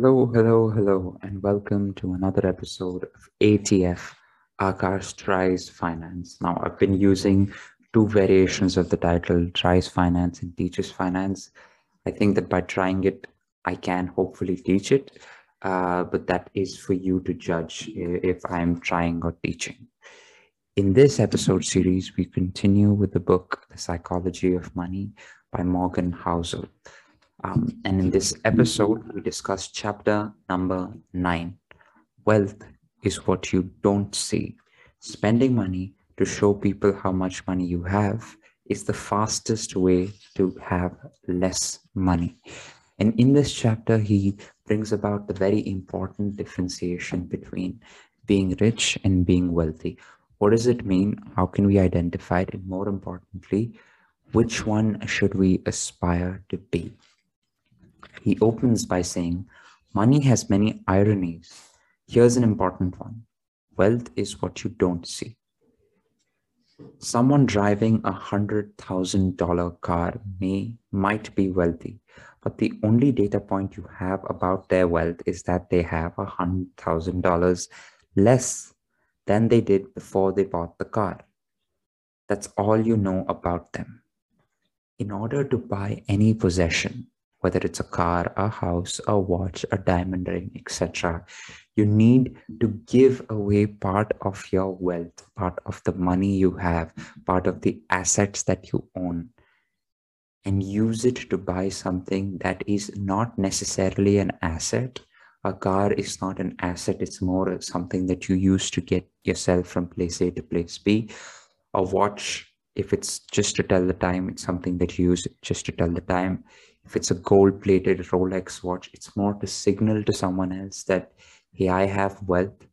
Hello, hello, hello, and welcome to another episode of ATF Akash Tries Finance. Now, I've been using two variations of the title Tries Finance and Teaches Finance. I think that by trying it, I can hopefully teach it, uh, but that is for you to judge if I'm trying or teaching. In this episode series, we continue with the book The Psychology of Money by Morgan Housel. Um, and in this episode, we discuss chapter number nine Wealth is what you don't see. Spending money to show people how much money you have is the fastest way to have less money. And in this chapter, he brings about the very important differentiation between being rich and being wealthy. What does it mean? How can we identify it? And more importantly, which one should we aspire to be? He opens by saying, Money has many ironies. Here's an important one wealth is what you don't see. Someone driving a hundred thousand dollar car may might be wealthy, but the only data point you have about their wealth is that they have a hundred thousand dollars less than they did before they bought the car. That's all you know about them. In order to buy any possession, whether it's a car, a house, a watch, a diamond ring, etc. You need to give away part of your wealth, part of the money you have, part of the assets that you own, and use it to buy something that is not necessarily an asset. A car is not an asset, it's more something that you use to get yourself from place A to place B. A watch, if it's just to tell the time, it's something that you use just to tell the time if it's a gold plated Rolex watch, it's more to signal to someone else that, hey, I have wealth.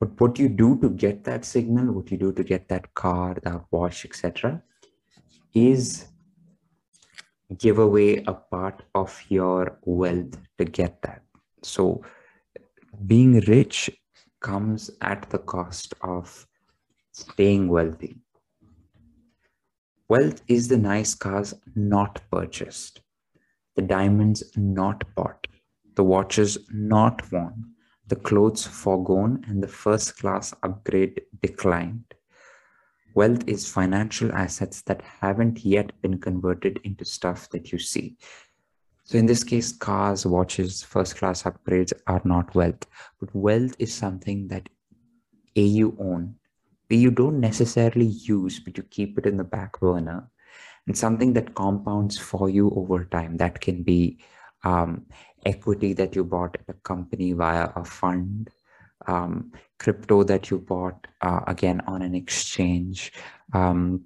But what you do to get that signal, what you do to get that car, that watch, etc., is give away a part of your wealth to get that. So being rich comes at the cost of staying wealthy. Wealth is the nice cars not purchased the diamonds not bought, the watches not worn, the clothes foregone, and the first class upgrade declined. Wealth is financial assets that haven't yet been converted into stuff that you see. So, in this case, cars, watches, first class upgrades are not wealth, but wealth is something that A, you own, B, you don't necessarily use, but you keep it in the back burner, and something that compounds for you over time. That can be um, equity that you bought at a company via a fund, um, crypto that you bought uh, again on an exchange. Um,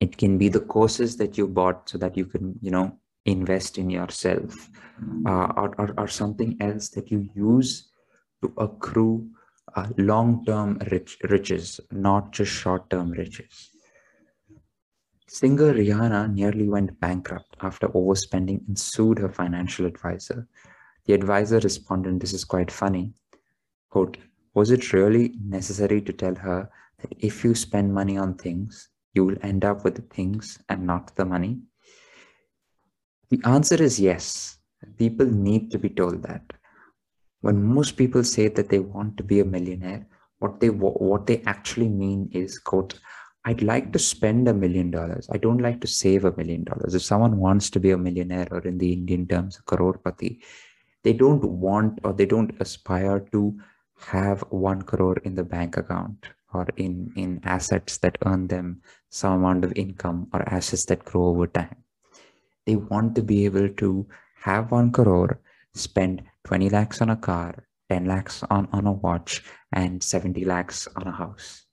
it can be the courses that you bought so that you can, you know, invest in yourself, uh, or, or, or something else that you use to accrue uh, long-term rich, riches, not just short-term riches. Singer Rihanna nearly went bankrupt after overspending and sued her financial advisor. The advisor responded, This is quite funny. Quote, Was it really necessary to tell her that if you spend money on things, you will end up with the things and not the money? The answer is yes. People need to be told that. When most people say that they want to be a millionaire, what they what they actually mean is quote I'd like to spend a million dollars. I don't like to save a million dollars. If someone wants to be a millionaire or in the Indian terms, a crorepati, they don't want or they don't aspire to have one crore in the bank account or in, in assets that earn them some amount of income or assets that grow over time. They want to be able to have one crore, spend 20 lakhs on a car, 10 lakhs on, on a watch, and 70 lakhs on a house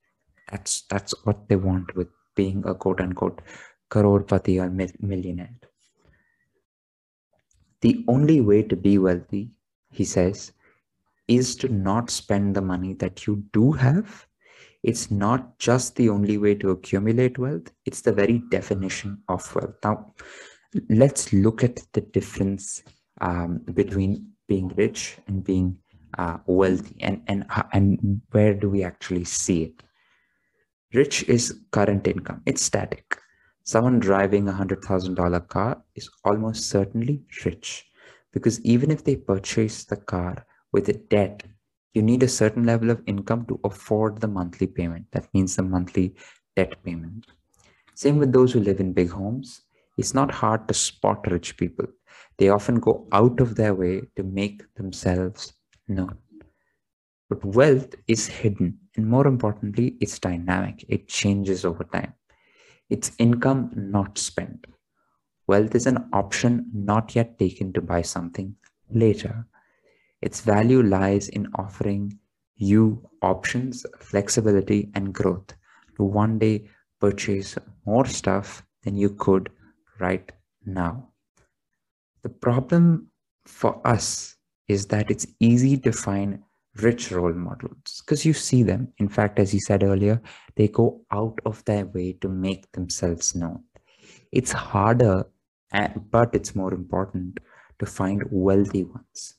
that's that's what they want with being a quote unquote crorepati or millionaire. The only way to be wealthy, he says, is to not spend the money that you do have. It's not just the only way to accumulate wealth, it's the very definition of wealth. Now, let's look at the difference um, between being rich and being uh, wealthy and, and, and where do we actually see it. Rich is current income, it's static. Someone driving a $100,000 car is almost certainly rich Because even if they purchase the car with a debt, you need a certain level of income to afford the monthly payment. That means the monthly debt payment. Same with those who live in big homes. It's not hard to spot rich people. They often go out of their way to make themselves known. But wealth is hidden, and more importantly, it's dynamic. It changes over time. It's income not spent. Wealth is an option not yet taken to buy something later. Its value lies in offering you options, flexibility, and growth to one day purchase more stuff than you could right now. The problem for us is that it's easy to find rich role models because you see them. In fact, as you said earlier, they go out of their way to make themselves known. It's harder, but it's more important to find wealthy ones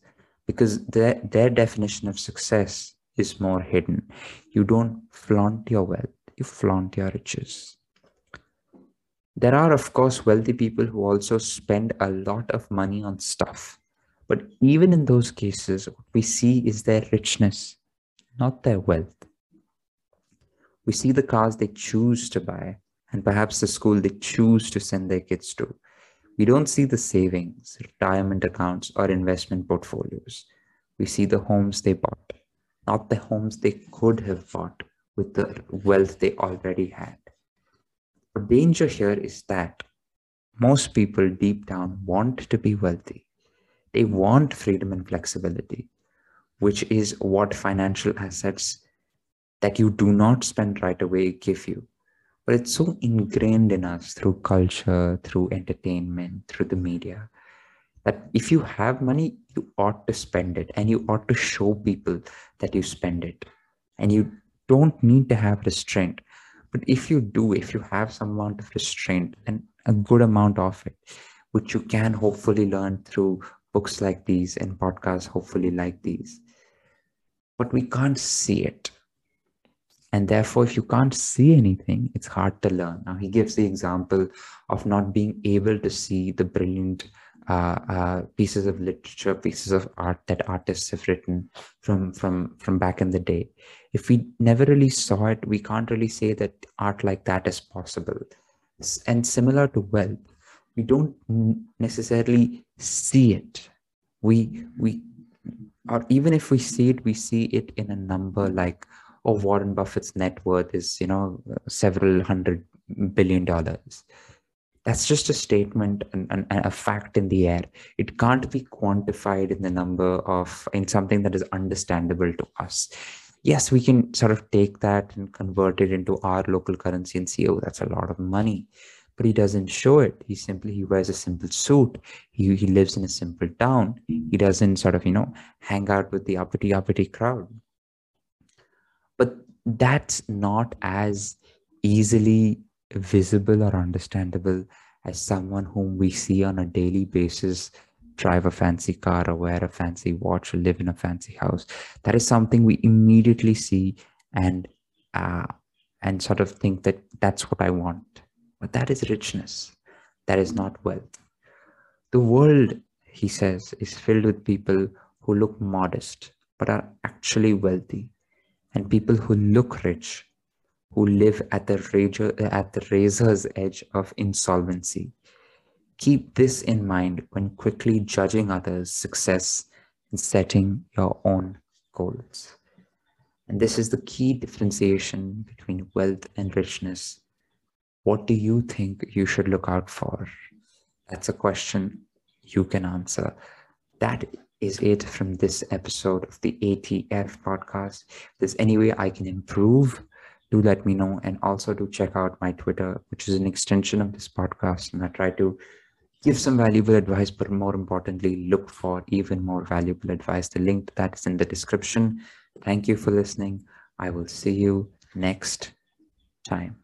because their, their definition of success is more hidden. You don't flaunt your wealth, you flaunt your riches. There are, of course, wealthy people who also spend a lot of money on stuff. But even in those cases, what we see is their richness, not their wealth. We see the cars they choose to buy and perhaps the school they choose to send their kids to. We don't see the savings, retirement accounts, or investment portfolios. We see the homes they bought, not the homes they could have bought with the wealth they already had. The danger here is that most people deep down want to be wealthy. They want freedom and flexibility, which is what financial assets that you do not spend right away give you. But it's so ingrained in us through culture, through entertainment, through the media, that if you have money, you ought to spend it and you ought to show people that you spend it. And you don't need to have restraint. But if you do, if you have some amount of restraint and a good amount of it, which you can hopefully learn through books like these and podcasts, hopefully like these, but we can't see it. And therefore, if you can't see anything, it's hard to learn. Now, he gives the example of not being able to see the brilliant uh, uh, pieces of literature, pieces of art that artists have written from from from back in the day. If we never really saw it, we can't really say that art like that is possible. And similar to wealth, we don't necessarily see it. We we or even if we see it, we see it in a number like, oh, Warren Buffett's net worth is you know several hundred billion dollars. That's just a statement and, and, and, a fact in the air. It can't be quantified in the number of in something that is understandable to us. Yes we can sort of take that and convert it into our local currency and see oh that's a lot of money but he doesn't show it. He simply he wears a simple suit. He, he lives in a simple town. He doesn't sort of you know hang out with the uppity uppity crowd. But that's not as easily visible or understandable as someone whom we see on a daily basis drive a fancy car or wear a fancy watch or live in a fancy house. That is something we immediately see and uh, and sort of think that that's what i want but that is richness that is not wealth the world he says is filled with people who look modest but are actually wealthy and people who look rich who live at the, razor, at the razor's edge of insolvency. Keep this in mind when quickly judging others' success and setting your own goals. And this is the key differentiation between wealth and richness. What do you think you should look out for? That's a question you can answer. That is it from this episode of the ATF podcast. If there's any way I can improve, do let me know and also do check out my twitter which is an extension of this podcast and i try to give some valuable advice but more importantly look for even more valuable advice the link to that is in the description thank you for listening i will see you next time